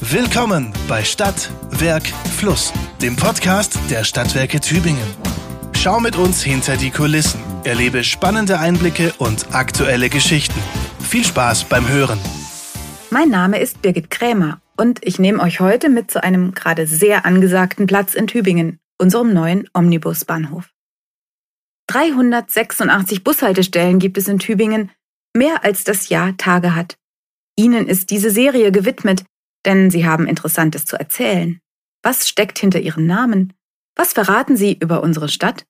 Willkommen bei Stadt, Werk, Fluss, dem Podcast der Stadtwerke Tübingen. Schau mit uns hinter die Kulissen, erlebe spannende Einblicke und aktuelle Geschichten. Viel Spaß beim Hören. Mein Name ist Birgit Krämer und ich nehme euch heute mit zu einem gerade sehr angesagten Platz in Tübingen, unserem neuen Omnibusbahnhof. 386 Bushaltestellen gibt es in Tübingen, mehr als das Jahr Tage hat. Ihnen ist diese Serie gewidmet, denn Sie haben Interessantes zu erzählen. Was steckt hinter Ihren Namen? Was verraten Sie über unsere Stadt?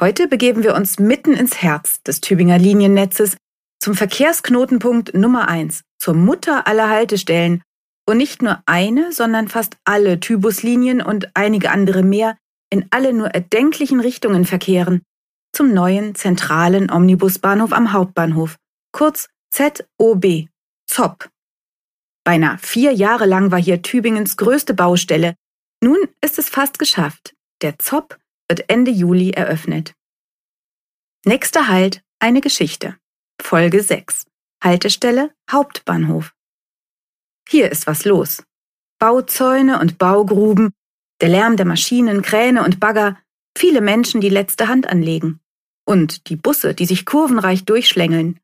Heute begeben wir uns mitten ins Herz des Tübinger Liniennetzes zum Verkehrsknotenpunkt Nummer eins, zur Mutter aller Haltestellen, wo nicht nur eine, sondern fast alle Tybuslinien und einige andere mehr in alle nur erdenklichen Richtungen verkehren, zum neuen zentralen Omnibusbahnhof am Hauptbahnhof, kurz ZOB, ZOP. Beinahe vier Jahre lang war hier Tübingens größte Baustelle. Nun ist es fast geschafft. Der ZOP wird Ende Juli eröffnet. Nächster Halt, eine Geschichte. Folge 6. Haltestelle Hauptbahnhof. Hier ist was los. Bauzäune und Baugruben, der Lärm der Maschinen, Kräne und Bagger, viele Menschen, die letzte Hand anlegen. Und die Busse, die sich kurvenreich durchschlängeln.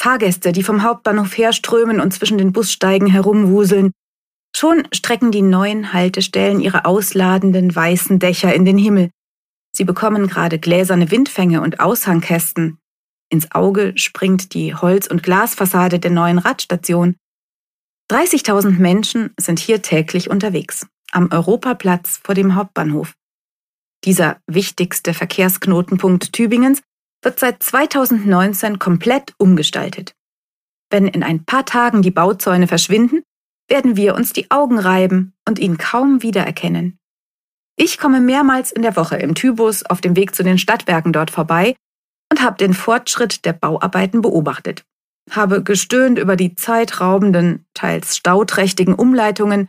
Fahrgäste, die vom Hauptbahnhof herströmen und zwischen den Bussteigen herumwuseln. Schon strecken die neuen Haltestellen ihre ausladenden weißen Dächer in den Himmel. Sie bekommen gerade gläserne Windfänge und Aushangkästen. Ins Auge springt die Holz- und Glasfassade der neuen Radstation. 30.000 Menschen sind hier täglich unterwegs, am Europaplatz vor dem Hauptbahnhof. Dieser wichtigste Verkehrsknotenpunkt Tübingens wird seit 2019 komplett umgestaltet. Wenn in ein paar Tagen die Bauzäune verschwinden, werden wir uns die Augen reiben und ihn kaum wiedererkennen. Ich komme mehrmals in der Woche im Tybus auf dem Weg zu den Stadtwerken dort vorbei und habe den Fortschritt der Bauarbeiten beobachtet, habe gestöhnt über die zeitraubenden, teils stauträchtigen Umleitungen,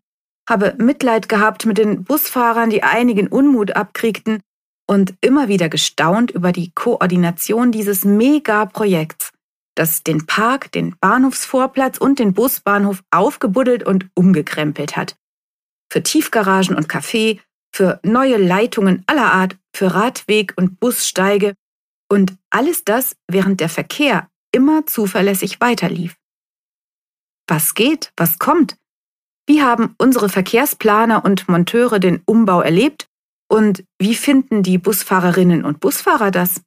habe Mitleid gehabt mit den Busfahrern, die einigen Unmut abkriegten und immer wieder gestaunt über die Koordination dieses Megaprojekts, das den Park, den Bahnhofsvorplatz und den Busbahnhof aufgebuddelt und umgekrempelt hat. Für Tiefgaragen und Café, für neue Leitungen aller Art, für Radweg und Bussteige und alles das, während der Verkehr immer zuverlässig weiterlief. Was geht? Was kommt? Wie haben unsere Verkehrsplaner und Monteure den Umbau erlebt und wie finden die Busfahrerinnen und Busfahrer das?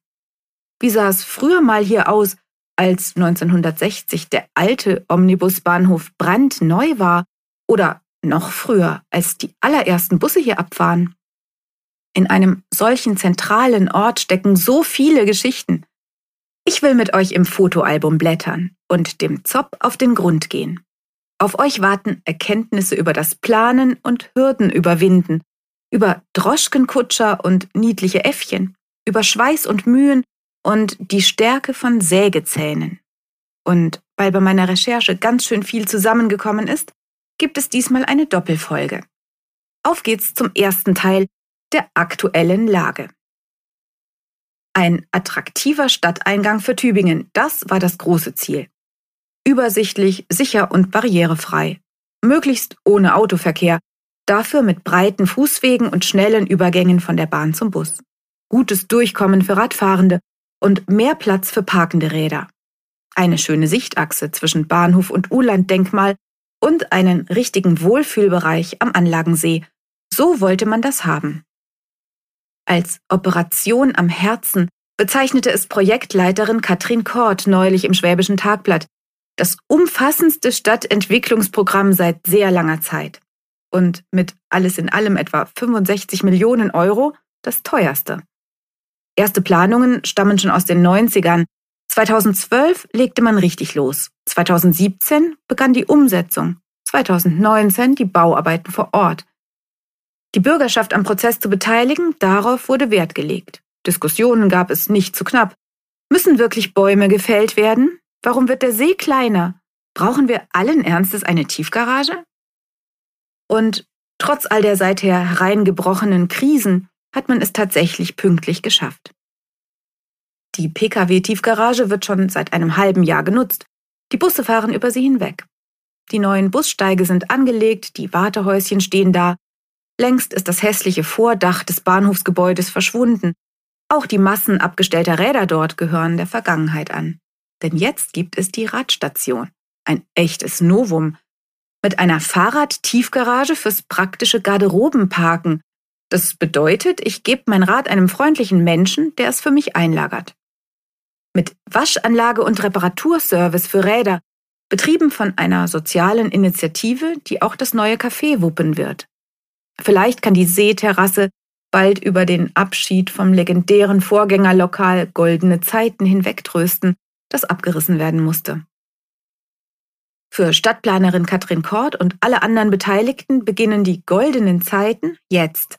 Wie sah es früher mal hier aus, als 1960 der alte Omnibusbahnhof brandneu war oder noch früher, als die allerersten Busse hier abfahren? In einem solchen zentralen Ort stecken so viele Geschichten. Ich will mit euch im Fotoalbum blättern und dem Zopp auf den Grund gehen. Auf euch warten Erkenntnisse über das Planen und Hürden überwinden, über Droschkenkutscher und niedliche Äffchen, über Schweiß und Mühen und die Stärke von Sägezähnen. Und weil bei meiner Recherche ganz schön viel zusammengekommen ist, gibt es diesmal eine Doppelfolge. Auf geht's zum ersten Teil der aktuellen Lage. Ein attraktiver Stadteingang für Tübingen, das war das große Ziel. Übersichtlich, sicher und barrierefrei. Möglichst ohne Autoverkehr, Dafür mit breiten Fußwegen und schnellen Übergängen von der Bahn zum Bus. Gutes Durchkommen für Radfahrende und mehr Platz für parkende Räder. Eine schöne Sichtachse zwischen Bahnhof und Ulanddenkmal und einen richtigen Wohlfühlbereich am Anlagensee. So wollte man das haben. Als Operation am Herzen bezeichnete es Projektleiterin Katrin Kort neulich im Schwäbischen Tagblatt. Das umfassendste Stadtentwicklungsprogramm seit sehr langer Zeit und mit alles in allem etwa 65 Millionen Euro das teuerste. Erste Planungen stammen schon aus den 90ern. 2012 legte man richtig los. 2017 begann die Umsetzung. 2019 die Bauarbeiten vor Ort. Die Bürgerschaft am Prozess zu beteiligen, darauf wurde Wert gelegt. Diskussionen gab es nicht zu knapp. Müssen wirklich Bäume gefällt werden? Warum wird der See kleiner? Brauchen wir allen Ernstes eine Tiefgarage? Und trotz all der seither hereingebrochenen Krisen hat man es tatsächlich pünktlich geschafft. Die Pkw-Tiefgarage wird schon seit einem halben Jahr genutzt. Die Busse fahren über sie hinweg. Die neuen Bussteige sind angelegt, die Wartehäuschen stehen da. Längst ist das hässliche Vordach des Bahnhofsgebäudes verschwunden. Auch die Massen abgestellter Räder dort gehören der Vergangenheit an. Denn jetzt gibt es die Radstation. Ein echtes Novum. Mit einer Fahrradtiefgarage fürs praktische Garderobenparken. Das bedeutet, ich gebe mein Rad einem freundlichen Menschen, der es für mich einlagert. Mit Waschanlage und Reparaturservice für Räder, betrieben von einer sozialen Initiative, die auch das neue Café wuppen wird. Vielleicht kann die Seeterrasse bald über den Abschied vom legendären Vorgängerlokal Goldene Zeiten hinwegtrösten, das abgerissen werden musste. Für Stadtplanerin Katrin Kort und alle anderen Beteiligten beginnen die goldenen Zeiten jetzt,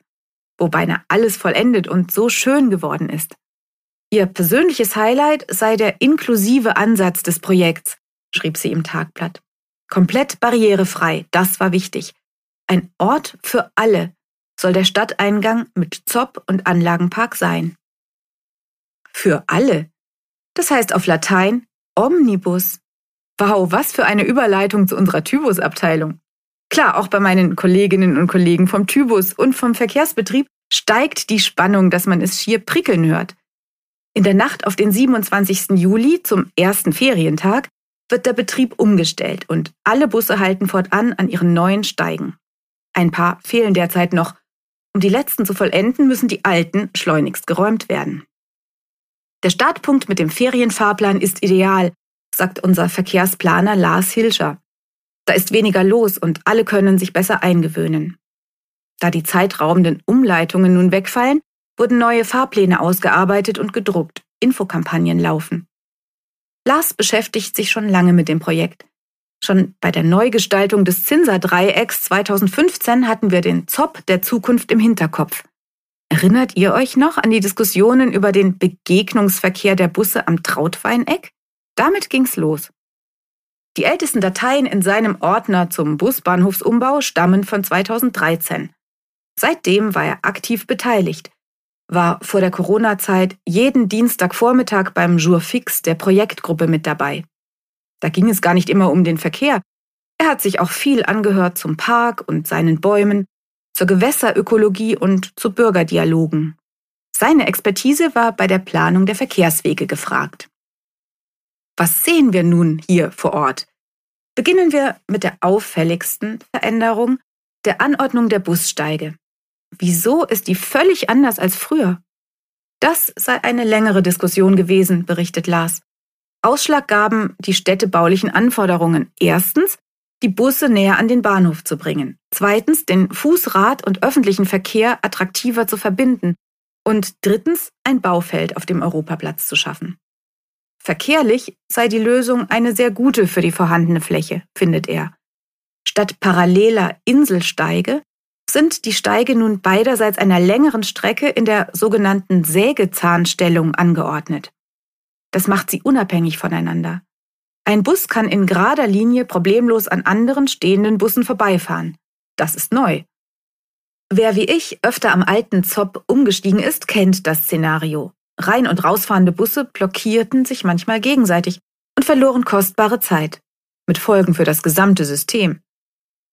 wo beinahe alles vollendet und so schön geworden ist. Ihr persönliches Highlight sei der inklusive Ansatz des Projekts, schrieb sie im Tagblatt. Komplett barrierefrei, das war wichtig. Ein Ort für alle soll der Stadteingang mit Zopp und Anlagenpark sein. Für alle. Das heißt auf Latein Omnibus. Wow, was für eine Überleitung zu unserer Tybus-Abteilung. Klar, auch bei meinen Kolleginnen und Kollegen vom Tybus und vom Verkehrsbetrieb steigt die Spannung, dass man es schier prickeln hört. In der Nacht auf den 27. Juli zum ersten Ferientag wird der Betrieb umgestellt und alle Busse halten fortan an ihren neuen Steigen. Ein paar fehlen derzeit noch. Um die letzten zu vollenden, müssen die alten schleunigst geräumt werden. Der Startpunkt mit dem Ferienfahrplan ist ideal, sagt unser Verkehrsplaner Lars Hilscher. Da ist weniger los und alle können sich besser eingewöhnen. Da die zeitraubenden Umleitungen nun wegfallen, wurden neue Fahrpläne ausgearbeitet und gedruckt, Infokampagnen laufen. Lars beschäftigt sich schon lange mit dem Projekt. Schon bei der Neugestaltung des Zinser-Dreiecks 2015 hatten wir den ZOP der Zukunft im Hinterkopf. Erinnert ihr euch noch an die Diskussionen über den Begegnungsverkehr der Busse am Trautweineck? Damit ging's los. Die ältesten Dateien in seinem Ordner zum Busbahnhofsumbau stammen von 2013. Seitdem war er aktiv beteiligt, war vor der Corona-Zeit jeden Dienstagvormittag beim Jour fix der Projektgruppe mit dabei. Da ging es gar nicht immer um den Verkehr. Er hat sich auch viel angehört zum Park und seinen Bäumen, zur Gewässerökologie und zu Bürgerdialogen. Seine Expertise war bei der Planung der Verkehrswege gefragt. Was sehen wir nun hier vor Ort? Beginnen wir mit der auffälligsten Veränderung, der Anordnung der Bussteige. Wieso ist die völlig anders als früher? Das sei eine längere Diskussion gewesen, berichtet Lars. Ausschlag gaben die städtebaulichen Anforderungen. Erstens, die Busse näher an den Bahnhof zu bringen. Zweitens, den Fußrad- und öffentlichen Verkehr attraktiver zu verbinden. Und drittens, ein Baufeld auf dem Europaplatz zu schaffen. Verkehrlich sei die Lösung eine sehr gute für die vorhandene Fläche, findet er. Statt paralleler Inselsteige sind die Steige nun beiderseits einer längeren Strecke in der sogenannten Sägezahnstellung angeordnet. Das macht sie unabhängig voneinander. Ein Bus kann in gerader Linie problemlos an anderen stehenden Bussen vorbeifahren. Das ist neu. Wer wie ich öfter am alten Zopp umgestiegen ist, kennt das Szenario. Rein- und rausfahrende Busse blockierten sich manchmal gegenseitig und verloren kostbare Zeit, mit Folgen für das gesamte System.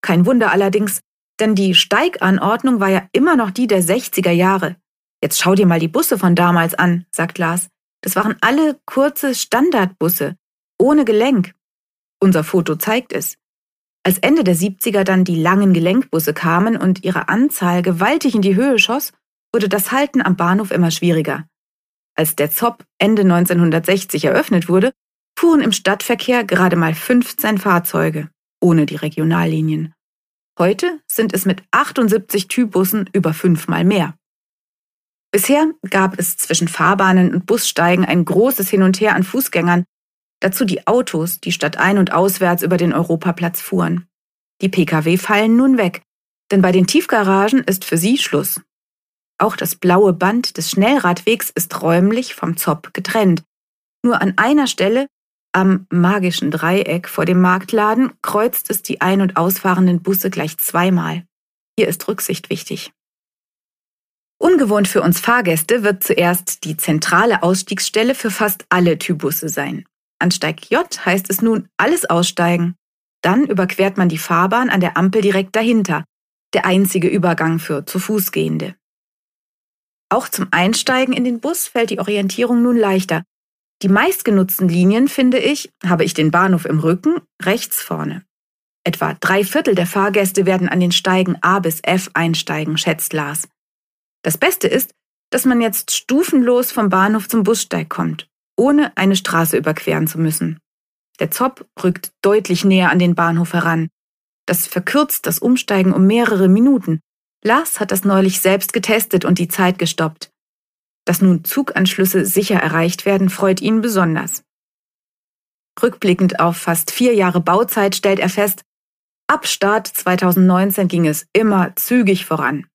Kein Wunder allerdings, denn die Steiganordnung war ja immer noch die der 60er Jahre. Jetzt schau dir mal die Busse von damals an, sagt Lars. Das waren alle kurze Standardbusse, ohne Gelenk. Unser Foto zeigt es. Als Ende der 70er dann die langen Gelenkbusse kamen und ihre Anzahl gewaltig in die Höhe schoss, wurde das Halten am Bahnhof immer schwieriger. Als der ZOP Ende 1960 eröffnet wurde, fuhren im Stadtverkehr gerade mal 15 Fahrzeuge, ohne die Regionallinien. Heute sind es mit 78 Typbussen über fünfmal mehr. Bisher gab es zwischen Fahrbahnen und Bussteigen ein großes Hin und Her an Fußgängern, dazu die Autos, die statt ein- und auswärts über den Europaplatz fuhren. Die Pkw fallen nun weg, denn bei den Tiefgaragen ist für sie Schluss. Auch das blaue Band des Schnellradwegs ist räumlich vom Zopp getrennt. Nur an einer Stelle am magischen Dreieck vor dem Marktladen kreuzt es die ein- und ausfahrenden Busse gleich zweimal. Hier ist Rücksicht wichtig. Ungewohnt für uns Fahrgäste wird zuerst die zentrale Ausstiegsstelle für fast alle Typbusse sein. An Steig J heißt es nun alles aussteigen. Dann überquert man die Fahrbahn an der Ampel direkt dahinter, der einzige Übergang für zu Fuß gehende. Auch zum Einsteigen in den Bus fällt die Orientierung nun leichter. Die meistgenutzten Linien finde ich, habe ich den Bahnhof im Rücken, rechts vorne. Etwa drei Viertel der Fahrgäste werden an den Steigen A bis F einsteigen, schätzt Lars. Das Beste ist, dass man jetzt stufenlos vom Bahnhof zum Bussteig kommt, ohne eine Straße überqueren zu müssen. Der Zopp rückt deutlich näher an den Bahnhof heran. Das verkürzt das Umsteigen um mehrere Minuten. Lars hat das neulich selbst getestet und die Zeit gestoppt. Dass nun Zuganschlüsse sicher erreicht werden, freut ihn besonders. Rückblickend auf fast vier Jahre Bauzeit stellt er fest, ab Start 2019 ging es immer zügig voran.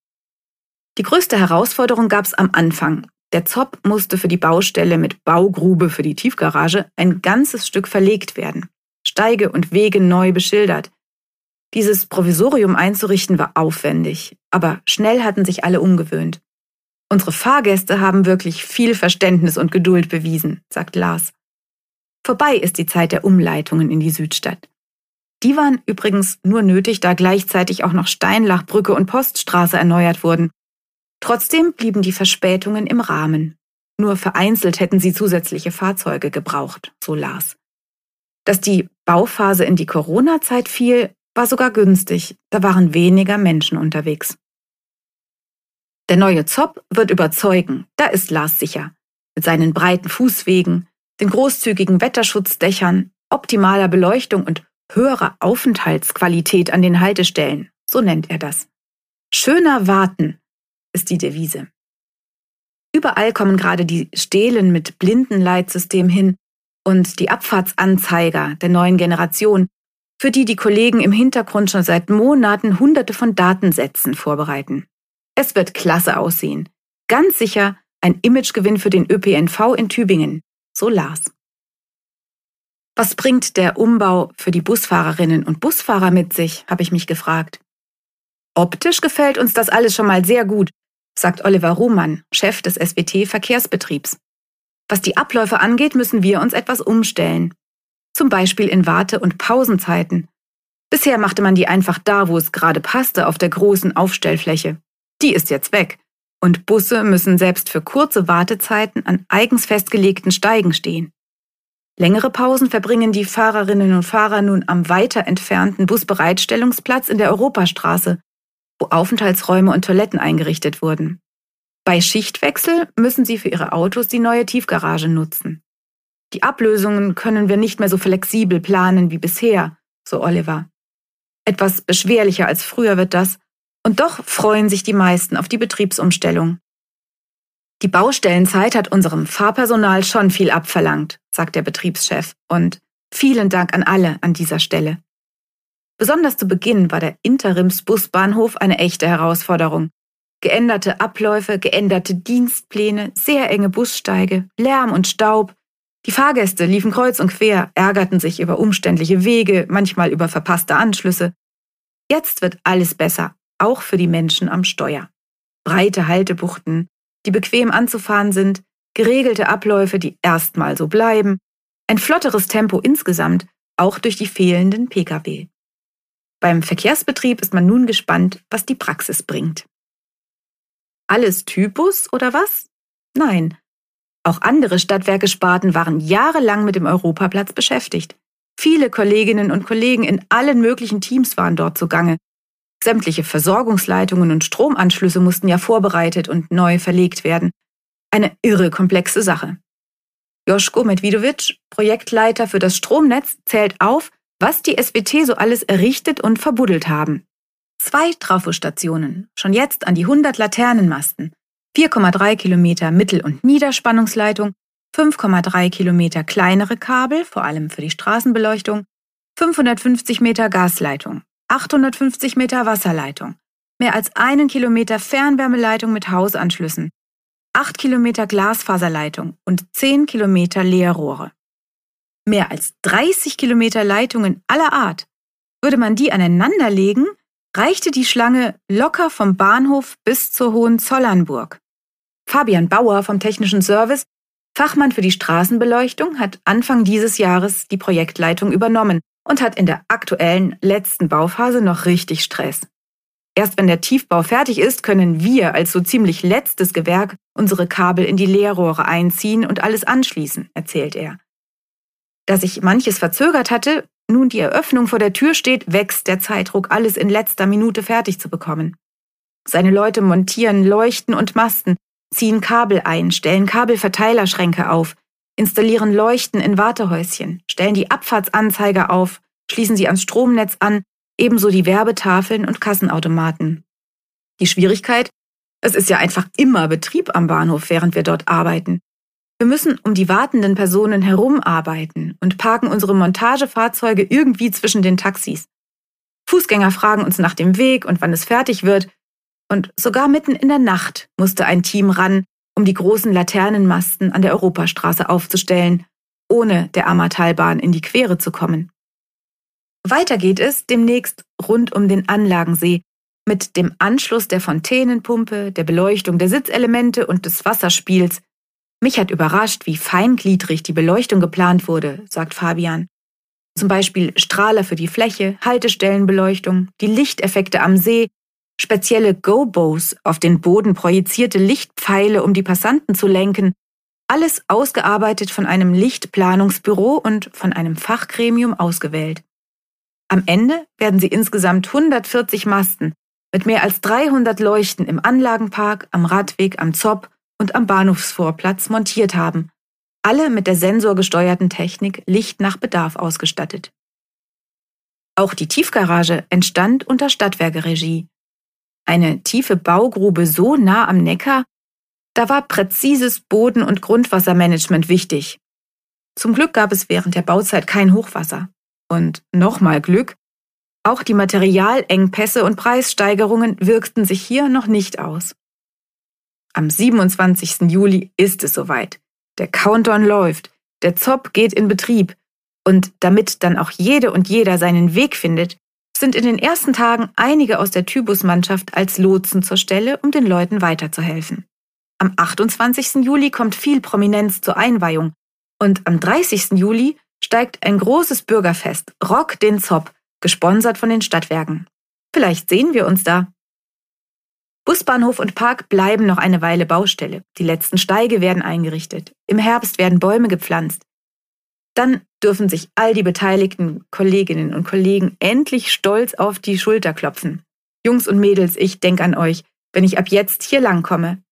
Die größte Herausforderung gab es am Anfang. Der Zopp musste für die Baustelle mit Baugrube für die Tiefgarage ein ganzes Stück verlegt werden. Steige und Wege neu beschildert. Dieses Provisorium einzurichten war aufwendig, aber schnell hatten sich alle umgewöhnt. Unsere Fahrgäste haben wirklich viel Verständnis und Geduld bewiesen, sagt Lars. Vorbei ist die Zeit der Umleitungen in die Südstadt. Die waren übrigens nur nötig, da gleichzeitig auch noch Steinlachbrücke und Poststraße erneuert wurden. Trotzdem blieben die Verspätungen im Rahmen. Nur vereinzelt hätten sie zusätzliche Fahrzeuge gebraucht, so Lars. Dass die Bauphase in die Corona-Zeit fiel, war sogar günstig, da waren weniger Menschen unterwegs. Der neue Zopp wird überzeugen, da ist Lars sicher. Mit seinen breiten Fußwegen, den großzügigen Wetterschutzdächern, optimaler Beleuchtung und höherer Aufenthaltsqualität an den Haltestellen, so nennt er das. Schöner warten ist die Devise. Überall kommen gerade die Stelen mit Blindenleitsystem hin und die Abfahrtsanzeiger der neuen Generation, für die die Kollegen im Hintergrund schon seit Monaten hunderte von Datensätzen vorbereiten. Es wird klasse aussehen. Ganz sicher ein Imagegewinn für den ÖPNV in Tübingen, so Lars. Was bringt der Umbau für die Busfahrerinnen und Busfahrer mit sich, habe ich mich gefragt. Optisch gefällt uns das alles schon mal sehr gut, sagt Oliver Ruhmann, Chef des SWT Verkehrsbetriebs. Was die Abläufe angeht, müssen wir uns etwas umstellen. Zum Beispiel in Warte- und Pausenzeiten. Bisher machte man die einfach da, wo es gerade passte, auf der großen Aufstellfläche. Die ist jetzt weg. Und Busse müssen selbst für kurze Wartezeiten an eigens festgelegten Steigen stehen. Längere Pausen verbringen die Fahrerinnen und Fahrer nun am weiter entfernten Busbereitstellungsplatz in der Europastraße, wo Aufenthaltsräume und Toiletten eingerichtet wurden. Bei Schichtwechsel müssen sie für ihre Autos die neue Tiefgarage nutzen. Die Ablösungen können wir nicht mehr so flexibel planen wie bisher, so Oliver. Etwas beschwerlicher als früher wird das, und doch freuen sich die meisten auf die Betriebsumstellung. Die Baustellenzeit hat unserem Fahrpersonal schon viel abverlangt, sagt der Betriebschef, und vielen Dank an alle an dieser Stelle. Besonders zu Beginn war der Interimsbusbahnhof eine echte Herausforderung. Geänderte Abläufe, geänderte Dienstpläne, sehr enge Bussteige, Lärm und Staub. Die Fahrgäste liefen kreuz und quer, ärgerten sich über umständliche Wege, manchmal über verpasste Anschlüsse. Jetzt wird alles besser, auch für die Menschen am Steuer. Breite Haltebuchten, die bequem anzufahren sind, geregelte Abläufe, die erstmal so bleiben, ein flotteres Tempo insgesamt, auch durch die fehlenden Pkw. Beim Verkehrsbetrieb ist man nun gespannt, was die Praxis bringt. Alles Typus oder was? Nein. Auch andere Stadtwerke-Sparten waren jahrelang mit dem Europaplatz beschäftigt. Viele Kolleginnen und Kollegen in allen möglichen Teams waren dort zugange, Sämtliche Versorgungsleitungen und Stromanschlüsse mussten ja vorbereitet und neu verlegt werden. Eine irre komplexe Sache. Joschko Medvidovic, Projektleiter für das Stromnetz, zählt auf, was die SWT so alles errichtet und verbuddelt haben. Zwei Trafostationen, schon jetzt an die 100 Laternenmasten, 4,3 Kilometer Mittel- und Niederspannungsleitung, 5,3 Kilometer kleinere Kabel, vor allem für die Straßenbeleuchtung, 550 Meter Gasleitung, 850 Meter Wasserleitung, mehr als einen Kilometer Fernwärmeleitung mit Hausanschlüssen, acht Kilometer Glasfaserleitung und zehn Kilometer Leerrohre. Mehr als 30 Kilometer Leitungen aller Art. Würde man die aneinanderlegen, reichte die Schlange locker vom Bahnhof bis zur Hohenzollernburg. Fabian Bauer vom Technischen Service, Fachmann für die Straßenbeleuchtung, hat Anfang dieses Jahres die Projektleitung übernommen und hat in der aktuellen letzten Bauphase noch richtig Stress. Erst wenn der Tiefbau fertig ist, können wir als so ziemlich letztes Gewerk unsere Kabel in die Leerrohre einziehen und alles anschließen, erzählt er. Da sich manches verzögert hatte, nun die Eröffnung vor der Tür steht, wächst der Zeitdruck, alles in letzter Minute fertig zu bekommen. Seine Leute montieren Leuchten und Masten, ziehen Kabel ein, stellen Kabelverteilerschränke auf, installieren Leuchten in Wartehäuschen, stellen die Abfahrtsanzeiger auf, schließen sie ans Stromnetz an, ebenso die Werbetafeln und Kassenautomaten. Die Schwierigkeit? Es ist ja einfach immer Betrieb am Bahnhof, während wir dort arbeiten. Wir müssen um die wartenden Personen herumarbeiten und parken unsere Montagefahrzeuge irgendwie zwischen den Taxis. Fußgänger fragen uns nach dem Weg und wann es fertig wird. Und sogar mitten in der Nacht musste ein Team ran, um die großen Laternenmasten an der Europastraße aufzustellen, ohne der Ammertalbahn in die Quere zu kommen. Weiter geht es demnächst rund um den Anlagensee mit dem Anschluss der Fontänenpumpe, der Beleuchtung der Sitzelemente und des Wasserspiels mich hat überrascht, wie feingliedrig die Beleuchtung geplant wurde, sagt Fabian. Zum Beispiel Strahler für die Fläche, Haltestellenbeleuchtung, die Lichteffekte am See, spezielle Go-Bows, auf den Boden projizierte Lichtpfeile, um die Passanten zu lenken, alles ausgearbeitet von einem Lichtplanungsbüro und von einem Fachgremium ausgewählt. Am Ende werden sie insgesamt 140 Masten mit mehr als 300 Leuchten im Anlagenpark, am Radweg, am Zopp und am Bahnhofsvorplatz montiert haben, alle mit der sensorgesteuerten Technik Licht nach Bedarf ausgestattet. Auch die Tiefgarage entstand unter Stadtwerkeregie. Eine tiefe Baugrube so nah am Neckar, da war präzises Boden- und Grundwassermanagement wichtig. Zum Glück gab es während der Bauzeit kein Hochwasser. Und nochmal Glück, auch die Materialengpässe und Preissteigerungen wirkten sich hier noch nicht aus. Am 27. Juli ist es soweit. Der Countdown läuft, der Zopp geht in Betrieb und damit dann auch jede und jeder seinen Weg findet, sind in den ersten Tagen einige aus der Tybus-Mannschaft als Lotsen zur Stelle, um den Leuten weiterzuhelfen. Am 28. Juli kommt viel Prominenz zur Einweihung und am 30. Juli steigt ein großes Bürgerfest, Rock den Zopp, gesponsert von den Stadtwerken. Vielleicht sehen wir uns da. Busbahnhof und Park bleiben noch eine Weile Baustelle. Die letzten Steige werden eingerichtet. Im Herbst werden Bäume gepflanzt. Dann dürfen sich all die beteiligten Kolleginnen und Kollegen endlich stolz auf die Schulter klopfen. Jungs und Mädels, ich denke an euch, wenn ich ab jetzt hier langkomme.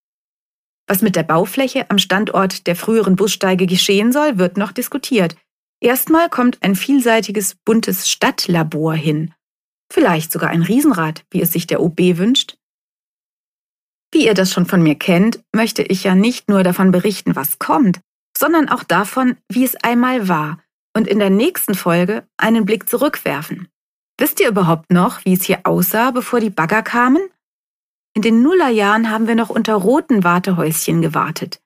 Was mit der Baufläche am Standort der früheren Bussteige geschehen soll, wird noch diskutiert. Erstmal kommt ein vielseitiges, buntes Stadtlabor hin. Vielleicht sogar ein Riesenrad, wie es sich der OB wünscht. Wie ihr das schon von mir kennt, möchte ich ja nicht nur davon berichten, was kommt, sondern auch davon, wie es einmal war und in der nächsten Folge einen Blick zurückwerfen. Wisst ihr überhaupt noch, wie es hier aussah, bevor die Bagger kamen? In den Nullerjahren haben wir noch unter roten Wartehäuschen gewartet.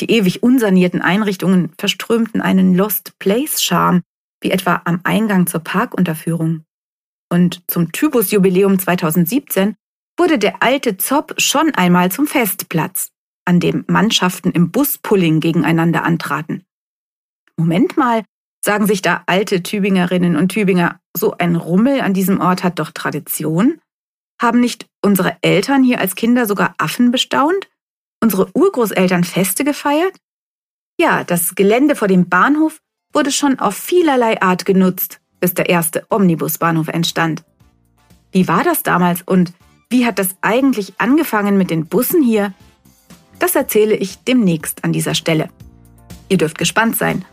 Die ewig unsanierten Einrichtungen verströmten einen Lost Place Charme, wie etwa am Eingang zur Parkunterführung. Und zum Typus-Jubiläum 2017 wurde der alte Zopp schon einmal zum Festplatz, an dem Mannschaften im Buspulling gegeneinander antraten. Moment mal, sagen sich da alte Tübingerinnen und Tübinger, so ein Rummel an diesem Ort hat doch Tradition? Haben nicht unsere Eltern hier als Kinder sogar Affen bestaunt? Unsere Urgroßeltern Feste gefeiert? Ja, das Gelände vor dem Bahnhof wurde schon auf vielerlei Art genutzt, bis der erste Omnibusbahnhof entstand. Wie war das damals und wie hat das eigentlich angefangen mit den Bussen hier? Das erzähle ich demnächst an dieser Stelle. Ihr dürft gespannt sein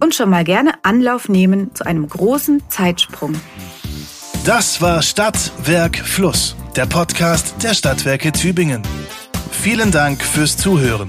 und schon mal gerne Anlauf nehmen zu einem großen Zeitsprung. Das war Stadt, Werk, Fluss, der Podcast der Stadtwerke Tübingen. Vielen Dank fürs Zuhören.